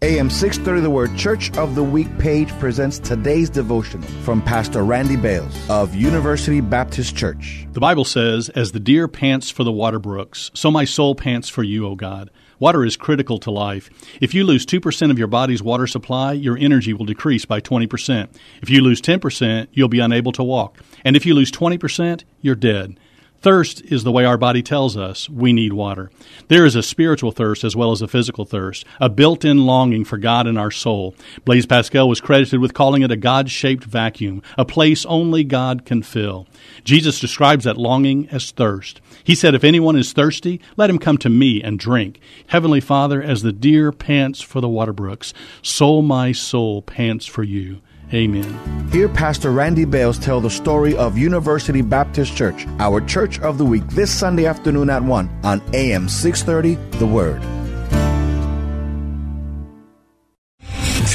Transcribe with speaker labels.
Speaker 1: AM 630 The Word Church of the Week page presents today's devotional from Pastor Randy Bales of University Baptist Church.
Speaker 2: The Bible says, As the deer pants for the water brooks, so my soul pants for you, O God. Water is critical to life. If you lose 2% of your body's water supply, your energy will decrease by 20%. If you lose 10%, you'll be unable to walk. And if you lose 20%, you're dead. Thirst is the way our body tells us we need water. There is a spiritual thirst as well as a physical thirst, a built in longing for God in our soul. Blaise Pascal was credited with calling it a God shaped vacuum, a place only God can fill. Jesus describes that longing as thirst. He said, If anyone is thirsty, let him come to me and drink. Heavenly Father, as the deer pants for the water brooks, so my soul pants for you. Amen.
Speaker 1: Hear Pastor Randy Bales tell the story of University Baptist Church, our church of the week, this Sunday afternoon at 1 on AM 630 The Word.